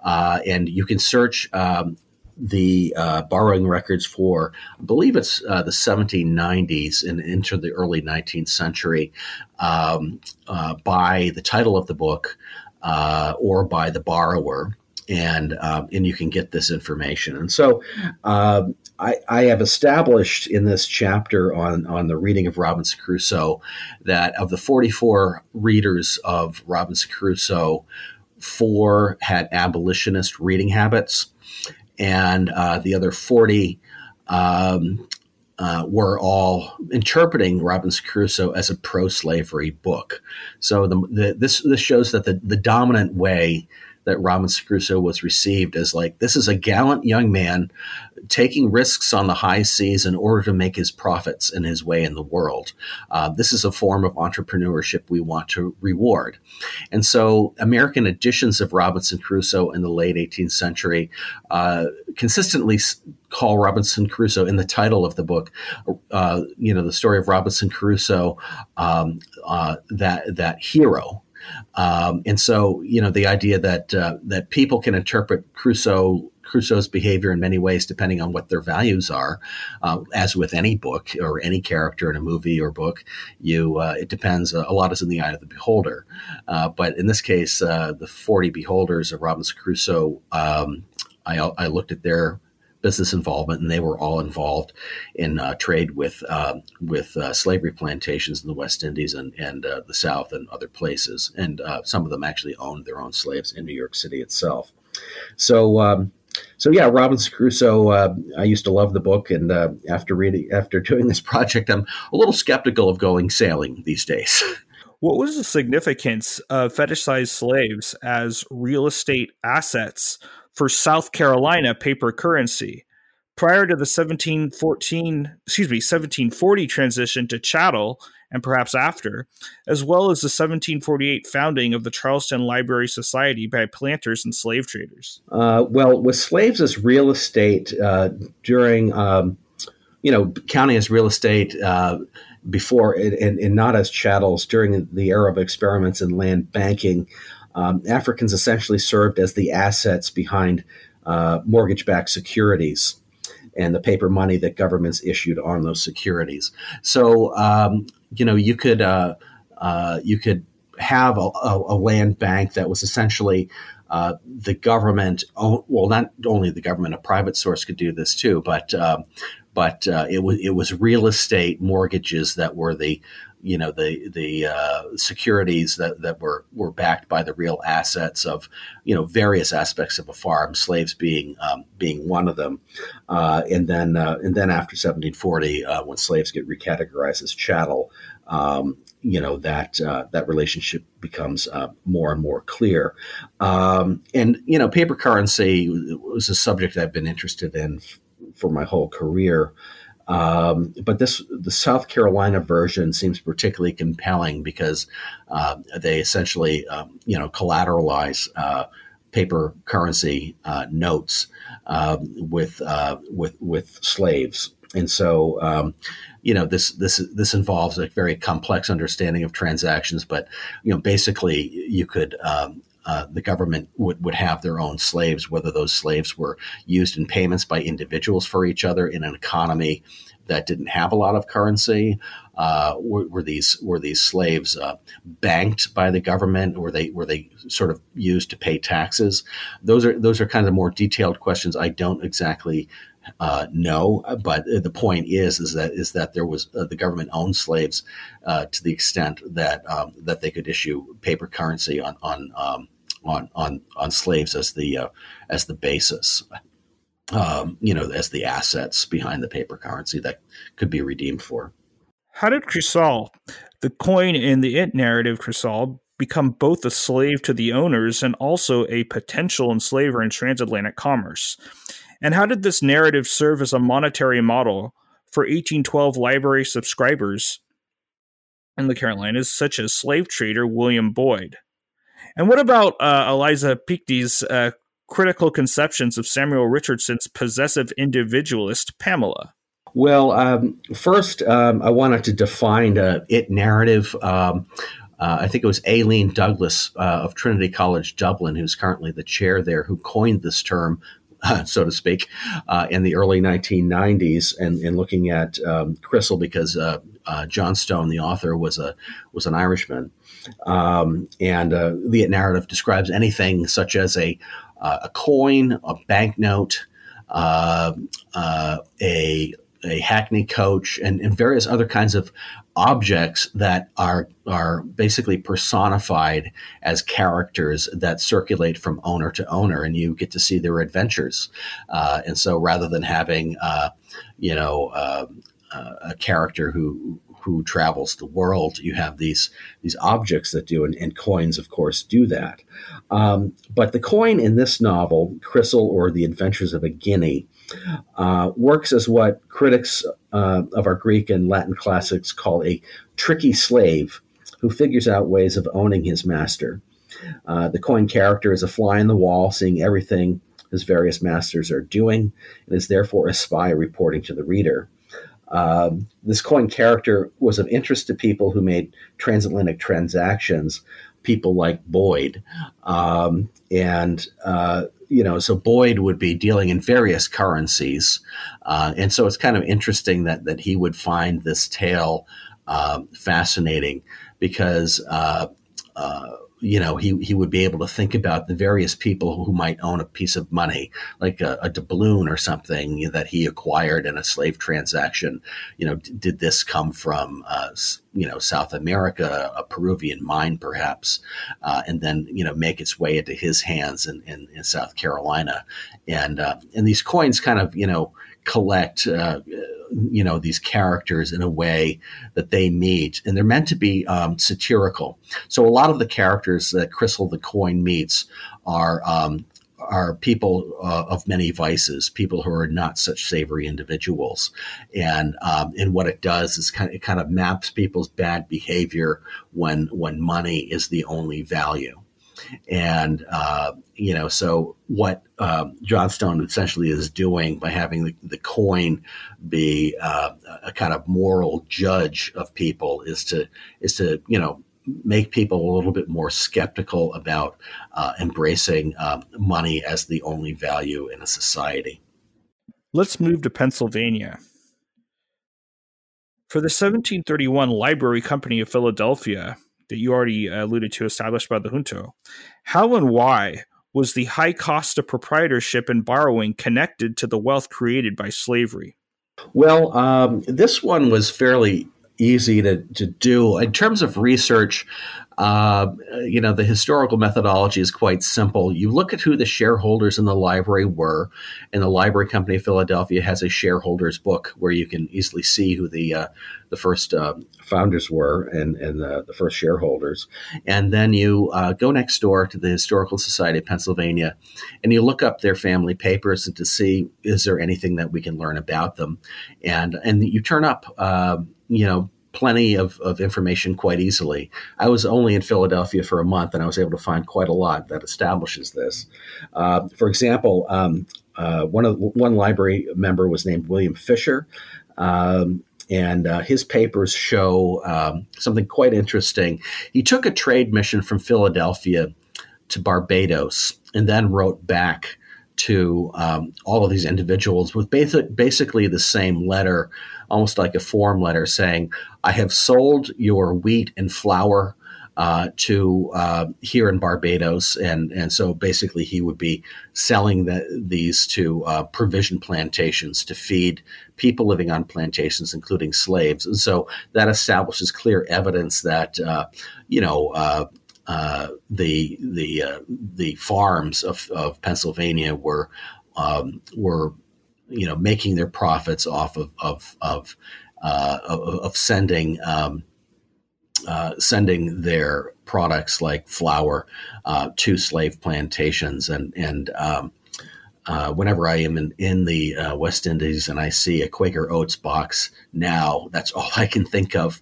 and you can search. Um, the uh, borrowing records for, I believe it's uh, the 1790s and into the early 19th century um, uh, by the title of the book uh, or by the borrower. And, um, and you can get this information. And so um, I, I, have established in this chapter on, on the reading of Robinson Crusoe that of the 44 readers of Robinson Crusoe, four had abolitionist reading habits and uh, the other 40 um, uh, were all interpreting Robinson Crusoe as a pro-slavery book. So the, the, this this shows that the, the dominant way that Robinson Crusoe was received as like this is a gallant young man taking risks on the high seas in order to make his profits and his way in the world. Uh, this is a form of entrepreneurship we want to reward. And so, American editions of Robinson Crusoe in the late 18th century uh, consistently call Robinson Crusoe in the title of the book, uh, you know, the story of Robinson Crusoe, um, uh, that that hero um, and so, you know, the idea that uh, that people can interpret Crusoe Crusoe's behavior in many ways, depending on what their values are. Uh, as with any book or any character in a movie or book, you uh, it depends. Uh, a lot is in the eye of the beholder. Uh, but in this case, uh, the forty beholders of Robinson Crusoe, um, I, I, looked at their business involvement, and they were all involved in uh, trade with uh, with uh, slavery plantations in the West Indies and and uh, the South and other places. And uh, some of them actually owned their own slaves in New York City itself. So. Um, so yeah, Robinson Crusoe. Uh, I used to love the book, and after reading, after doing this project, I'm a little skeptical of going sailing these days. What was the significance of fetishized slaves as real estate assets for South Carolina paper currency. Prior to the 1714, excuse me, 1740 transition to chattel, and perhaps after, as well as the 1748 founding of the Charleston Library Society by planters and slave traders? Uh, well, with slaves as real estate uh, during, um, you know, counting as real estate uh, before and, and, not as chattels during the era of experiments in land banking, um, Africans essentially served as the assets behind uh, mortgage backed securities and the paper money that governments issued on those securities. So, um, you know, you could, uh, uh, you could have a, a, a, land bank that was essentially uh, the government, well, not only the government, a private source could do this too, but uh, but uh, it was it was real estate mortgages that were the you know the the uh, securities that, that were were backed by the real assets of you know various aspects of a farm, slaves being um, being one of them, uh, and then uh, and then after 1740, uh, when slaves get recategorized as chattel, um, you know that uh, that relationship becomes uh, more and more clear, um, and you know paper currency was a subject I've been interested in f- for my whole career. Um, but this the South Carolina version seems particularly compelling because uh, they essentially um, you know collateralize uh, paper currency uh, notes um, with uh, with with slaves, and so um, you know this this this involves a very complex understanding of transactions. But you know basically you could um, uh, the government would, would have their own slaves, whether those slaves were used in payments by individuals for each other in an economy that didn't have a lot of currency? Uh, were, were, these were these slaves uh, banked by the government? Were they were they sort of used to pay taxes? Those are those are kind of more detailed questions. I don't exactly uh, know, but the point is is that is that there was uh, the government owned slaves uh, to the extent that um, that they could issue paper currency on on um, on, on on slaves as the uh, as the basis. Um, you know, as the assets behind the paper currency that could be redeemed for. How did Chrysal, the coin in the It narrative, Chrysal, become both a slave to the owners and also a potential enslaver in transatlantic commerce? And how did this narrative serve as a monetary model for 1812 library subscribers in the Carolinas, such as slave trader William Boyd? And what about uh, Eliza Pichty's uh, critical conceptions of Samuel Richardson's possessive individualist Pamela? Well, um, first, um, I wanted to define a it narrative. Um, uh, I think it was Aileen Douglas uh, of Trinity College Dublin, who's currently the chair there, who coined this term, so to speak, uh, in the early 1990s, and, and looking at um, Chrysal because uh, uh, Johnstone, the author, was a was an Irishman, um, and the narrative describes anything such as a a coin, a banknote, a a hackney coach and, and various other kinds of objects that are are basically personified as characters that circulate from owner to owner, and you get to see their adventures. Uh, and so, rather than having, uh, you know, uh, uh a character who who travels the world, you have these these objects that do, and, and coins, of course, do that. Um, but the coin in this novel, Chrysal or the Adventures of a Guinea, uh, works as what critics uh, of our Greek and Latin classics call a tricky slave who figures out ways of owning his master. Uh, the coin character is a fly in the wall, seeing everything his various masters are doing, and is therefore a spy reporting to the reader. Um, this coin character was of interest to people who made transatlantic transactions, people like Boyd. Um, and uh, you know, so Boyd would be dealing in various currencies, uh, and so it's kind of interesting that that he would find this tale uh, fascinating because uh, uh you know, he, he would be able to think about the various people who might own a piece of money, like a, a doubloon or something that he acquired in a slave transaction. You know, d- did this come from, uh, you know, South America, a Peruvian mine perhaps, uh, and then, you know, make its way into his hands in, in, in South Carolina. And, uh, and these coins kind of, you know, collect uh, you know these characters in a way that they meet and they're meant to be um, satirical so a lot of the characters that Chrysal the coin meets are um, are people uh, of many vices, people who are not such savory individuals, and um, and what it does is kind of, it kind of maps people's bad behavior when when money is the only value. And, uh, you know, so what uh, Johnstone essentially is doing by having the, the coin be uh, a kind of moral judge of people is to, is to, you know, make people a little bit more skeptical about uh, embracing um, money as the only value in a society. Let's move to Pennsylvania. For the 1731 Library Company of Philadelphia, that you already uh, alluded to, established by the junto. How and why was the high cost of proprietorship and borrowing connected to the wealth created by slavery? Well, um, this one was fairly easy to, to do. In terms of research, uh, you know, the historical methodology is quite simple. You look at who the shareholders in the library were, and the Library Company of Philadelphia has a shareholders book where you can easily see who the uh, the first uh, founders were and and the, the, first shareholders. And then you uh, go next door to the Historical Society of Pennsylvania, and you look up their family papers to see is there anything that we can learn about them, and and you turn up, uh, you know plenty of, of information quite easily. I was only in Philadelphia for a month and I was able to find quite a lot that establishes this. Uh, for example, um, uh, one of one library member was named William Fisher. Um, and uh, his papers show um, something quite interesting. He took a trade mission from Philadelphia to Barbados and then wrote back to um, all of these individuals with basic, basically the same letter, almost like a form letter saying, I have sold your wheat and flour uh, to uh, here in Barbados, and and so basically he would be selling the, these to uh, provision plantations to feed people living on plantations, including slaves, and so that establishes clear evidence that uh, you know. Uh, uh, the the the farms of, of Pennsylvania were um, were you know making their profits off of of of, of, of sending um, uh, sending their products like flour uh, to slave plantations and and um, uh, whenever I am in, in the uh, West Indies and I see a Quaker Oats box now, that's all I can think of.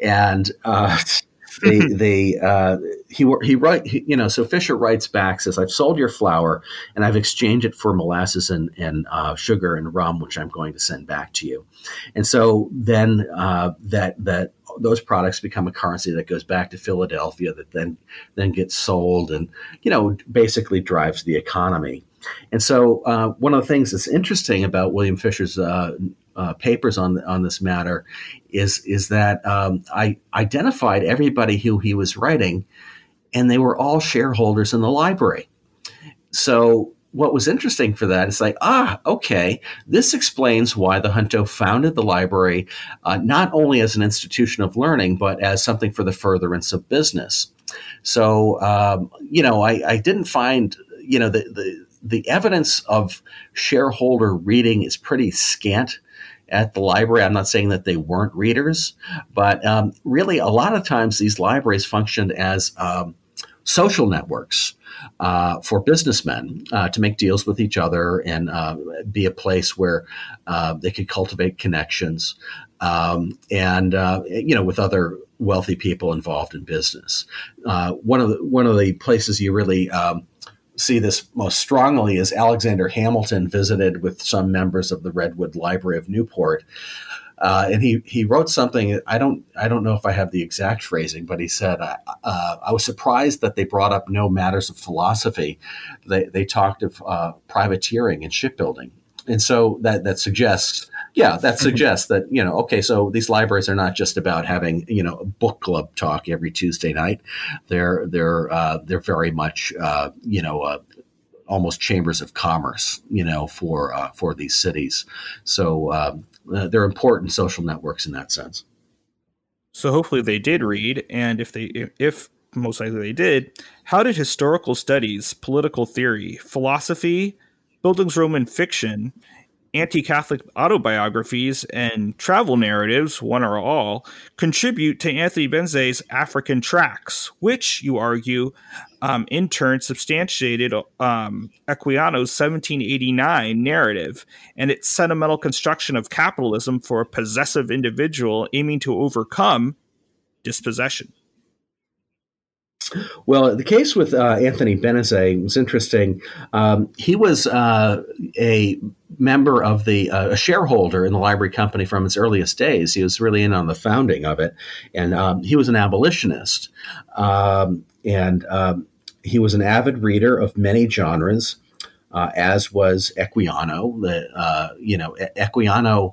And uh, they, they uh, he he write he, you know so Fisher writes back says I've sold your flour and I've exchanged it for molasses and and uh, sugar and rum, which I'm going to send back to you. And so then that that those products become a currency that goes back to Philadelphia that then then gets sold and you know basically drives the economy. And so uh, one of the things that's interesting about William Fisher's uh, uh, papers on on this matter is is that um, I identified everybody who he was writing, and they were all shareholders in the library. So what was interesting for that is like, ah, okay, this explains why the Junto founded the library uh, not only as an institution of learning, but as something for the furtherance of business. So, um, you know, I, I, didn't find, you know, the, the, the evidence of shareholder reading is pretty scant at the library. I'm not saying that they weren't readers, but um, really, a lot of times these libraries functioned as um, social networks uh, for businessmen uh, to make deals with each other and uh, be a place where uh, they could cultivate connections um, and uh, you know with other wealthy people involved in business. Uh, one of the one of the places you really um, see this most strongly is Alexander Hamilton visited with some members of the Redwood Library of Newport. Uh, and he he wrote something. I don't I don't know if I have the exact phrasing, but he said uh, uh, I was surprised that they brought up no matters of philosophy. They they talked of uh, privateering and shipbuilding, and so that that suggests yeah that suggests that you know okay so these libraries are not just about having you know a book club talk every Tuesday night. They're they're uh, they're very much uh, you know almost chambers of commerce, you know, for uh, for these cities. So um, uh, they're important social networks in that sense. So hopefully they did read, and if they if most likely they did, how did historical studies, political theory, philosophy, Bildungsroman fiction, anti Catholic autobiographies, and travel narratives, one or all, contribute to Anthony Benezet's African tracts, which, you argue, um, in turn substantiated um, Equiano's 1789 narrative and its sentimental construction of capitalism for a possessive individual aiming to overcome dispossession. Well, the case with uh, Anthony Benezet was interesting. Um, he was uh, a member of the uh, a shareholder in the library company from its earliest days. He was really in on the founding of it, and um, he was an abolitionist, um, and um, he was an avid reader of many genres, uh, as was Equiano. The uh, you know Equiano,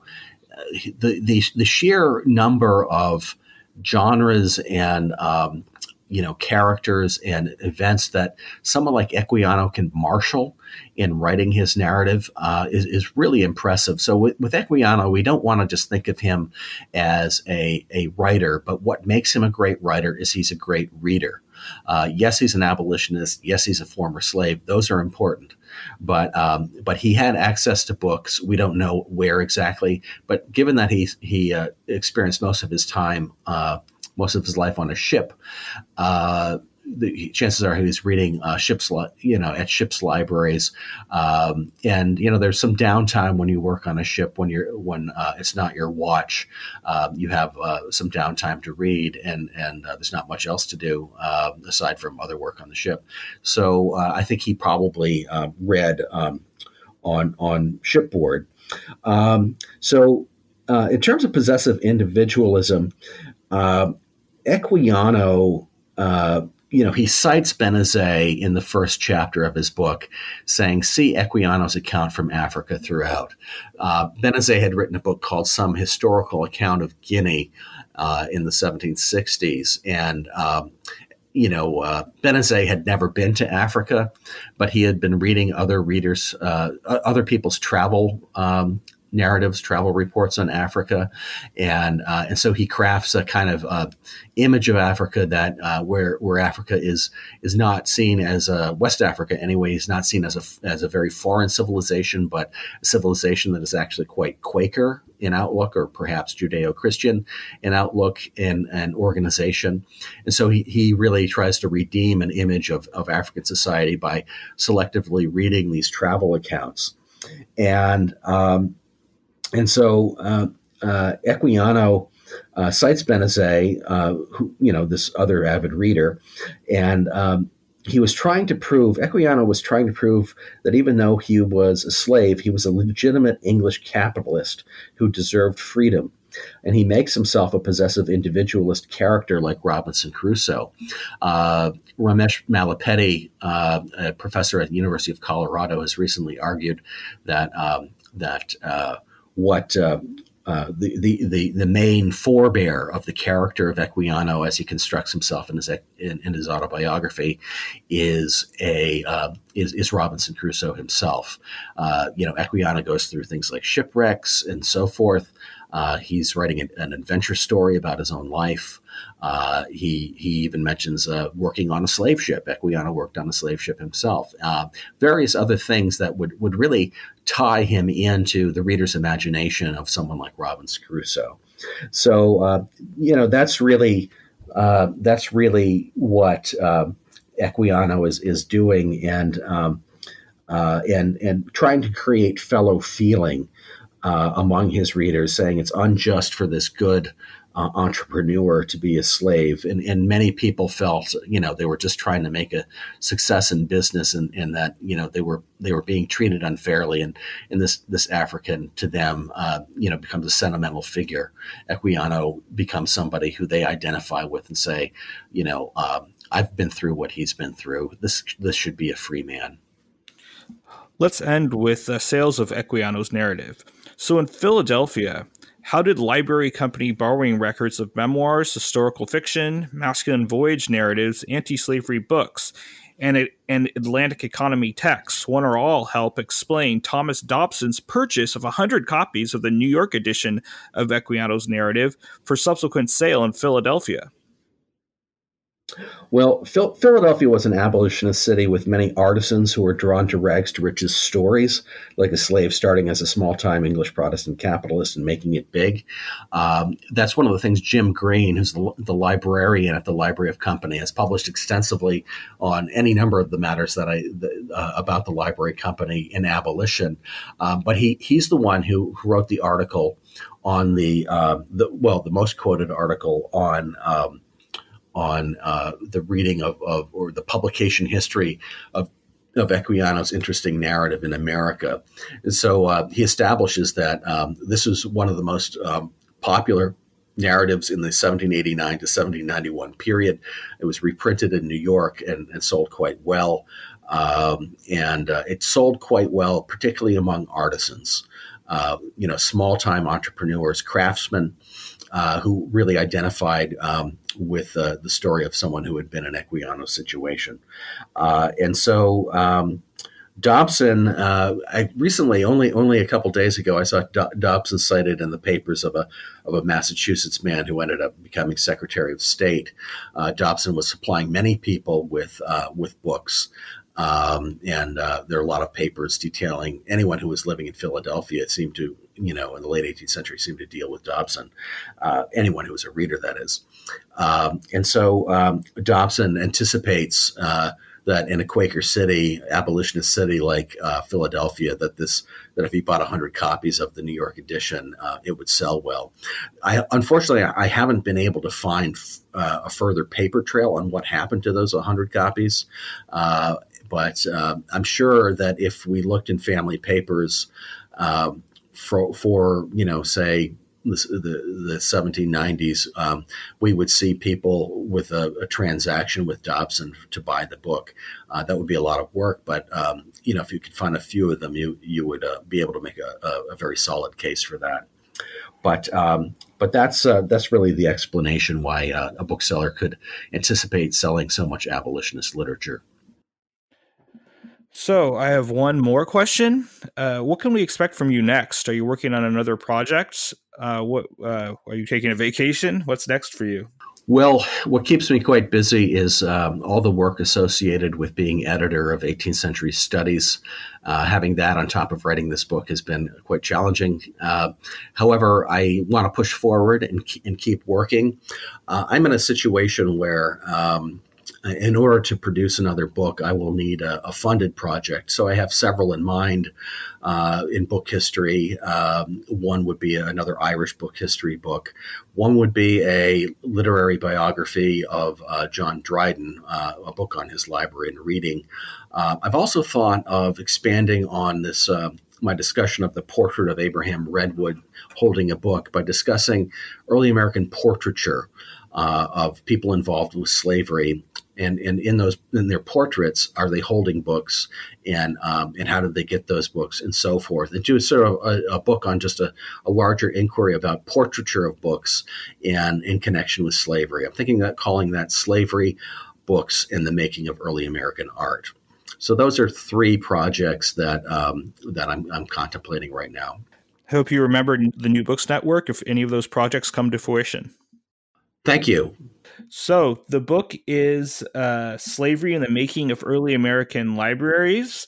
uh, the, the the sheer number of genres and um, you know characters and events that someone like Equiano can marshal in writing his narrative uh, is, is really impressive. So with, with Equiano, we don't want to just think of him as a, a writer, but what makes him a great writer is he's a great reader. Uh, yes, he's an abolitionist. Yes, he's a former slave. Those are important. But um, but he had access to books. We don't know where exactly. But given that he he uh, experienced most of his time uh, most of his life on a ship. Uh, the chances are he was reading uh, ships, you know, at ships libraries, um, and you know, there's some downtime when you work on a ship when you're when uh, it's not your watch. Um, you have uh, some downtime to read, and and uh, there's not much else to do um, aside from other work on the ship. So uh, I think he probably um, read um, on on shipboard. Um, so uh, in terms of possessive individualism. Equiano uh, you know, he cites Benezet in the first chapter of his book, saying, "See Equiano's account from Africa throughout." Uh, Benezet had written a book called "Some Historical Account of Guinea" uh, in the 1760s, and um, you know, uh, Benezet had never been to Africa, but he had been reading other readers, uh, other people's travel um, narratives, travel reports on Africa, and uh, and so he crafts a kind of uh, image of Africa that uh, where where Africa is is not seen as a West Africa anyway, is not seen as a as a very foreign civilization, but a civilization that is actually quite Quaker in outlook, or perhaps Judeo Christian in outlook and, and organization. And so he, he really tries to redeem an image of, of African society by selectively reading these travel accounts. And um, and so uh, uh, Equiano uh, cites Benezet, uh, who, you know, this other avid reader, and um, he was trying to prove, Equiano was trying to prove that even though he was a slave, he was a legitimate English capitalist who deserved freedom. And he makes himself a possessive individualist character like Robinson Crusoe. Uh, Ramesh Mallipeddi, uh, a professor at the University of Colorado, has recently argued that um, that uh, what uh, uh, the, the, the, the main forebear of the character of Equiano as he constructs himself in his, in, in his autobiography is a uh, is, is Robinson Crusoe himself. Uh, you know, Equiano goes through things like shipwrecks and so forth. Uh, he's writing an, an, adventure story about his own life. Uh, he he even mentions uh, working on a slave ship. Equiano worked on a slave ship himself. Uh, various other things that would would really tie him into the reader's imagination of someone like Robinson Crusoe. So uh, you know that's really uh, that's really what Equiano is is doing and. Um, and and trying to create fellow feeling uh, among his readers, saying it's unjust for this good uh, entrepreneur to be a slave. And, and many people felt, you know, they were just trying to make a success in business and, and that, you know, they were they were being treated unfairly. And, and this, this African to them, uh, you know, becomes a sentimental figure. Equiano becomes somebody who they identify with and say, you know, um, I've been through what he's been through. This, this should be a free man. Let's end with uh, sales of Equiano's narrative. So in Philadelphia, how did library company borrowing records of memoirs, historical fiction, masculine voyage narratives, anti-slavery books, and, and Atlantic economy texts, one or all help explain Thomas Dobson's purchase of 100 copies of the New York edition of Equiano's narrative for subsequent sale in Philadelphia? Well, Phil- Philadelphia was an abolitionist city with many artisans who were drawn to rags to riches stories, like a slave starting as a small time English Protestant capitalist and making it big. Um, that's one of the things Jim Green, who's the, the, librarian at the Library of Company, has published extensively on any number of the matters that I the, uh, about the Library Company in abolition. Um, but he he's the one who, who wrote the article on the, uh, the well, the most quoted article on. Um, on uh, the reading of, of, or the publication history of of Equiano's interesting narrative in America. And so uh, he establishes that um, this was one of the most um, popular narratives in the 1789 to 1791 period. It was reprinted in New York and, and sold quite well. Um, and uh, it sold quite well, particularly among artisans, uh, you know, small time entrepreneurs, craftsmen uh, who really identified um, with uh, the story of someone who had been in Equiano situation. Uh, and so um, Dobson, uh, I recently, only only a couple days ago, I saw Do- Dobson cited in the papers of a of a Massachusetts man who ended up becoming Secretary of State. Uh, Dobson was supplying many people with with books. Um, and uh, there are a lot of papers detailing anyone who was living in Philadelphia seemed to, you know, in the late 18th century, seemed to deal with Dobson. Uh, anyone who was a reader, that is. Um, and so um, Dobson anticipates uh, that in a Quaker city, abolitionist city like uh, Philadelphia, that this that if he bought 100 copies of the New York edition, uh, it would sell well. I, unfortunately, I haven't been able to find uh, a further paper trail on what happened to those 100 copies. Uh, but uh, I'm sure that if we looked in family papers um, for, for, you know, say the, the 1790s, um, we would see people with a, a, transaction with Dobson to buy the book. Uh, that would be a lot of work, but um, you know, if you could find a few of them, you you would uh, be able to make a, a, a, very solid case for that. But um, but that's uh, that's really the explanation why uh, a bookseller could anticipate selling so much abolitionist literature. So I have one more question. Uh, what can we expect from you next? Are you working on another project? Uh, what uh, are you taking a vacation? What's next for you? Well, what keeps me quite busy is um, all the work associated with being editor of 18th century studies. Uh, having that on top of writing this book has been quite challenging. Uh, however, I want to push forward and, and keep working. Uh, I'm in a situation where um, in order to produce another book, I will need a, a funded project. So I have several in mind uh, in book history. Um, one would be another Irish book history book. One would be a literary biography of uh, John Dryden, uh, a book on his library and reading. Uh, I've also thought of expanding on this uh, my discussion of the portrait of Abraham Redwood holding a book by discussing early American portraiture uh, of people involved with slavery, and and in those in their portraits, are they holding books, and um, and how did they get those books, and so forth, and do sort of a, a book on just a, a, larger inquiry about portraiture of books and in connection with slavery. I'm thinking that calling that slavery books in the making of early American art. So those are three projects that um, that I'm, I'm contemplating right now. I hope you remember the New Books Network if any of those projects come to fruition. Thank you. So the book is uh, Slavery and the Making of Early American Libraries.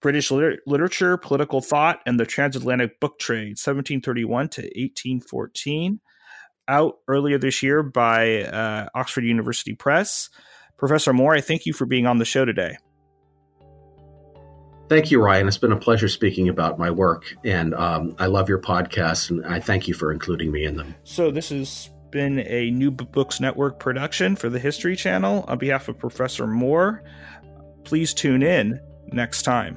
British liter- literature, political thought, and the transatlantic book trade, 1731 to 1814. Out earlier this year by uh, Oxford University Press. Professor Moore, I thank you for being on the show today. Thank you, Ryan. It's been a pleasure speaking about my work, and um, I love your podcast, and I thank you for including me in them. So, this is been a New Books Network production for the History Channel. On behalf of Professor Moore, please tune in next time.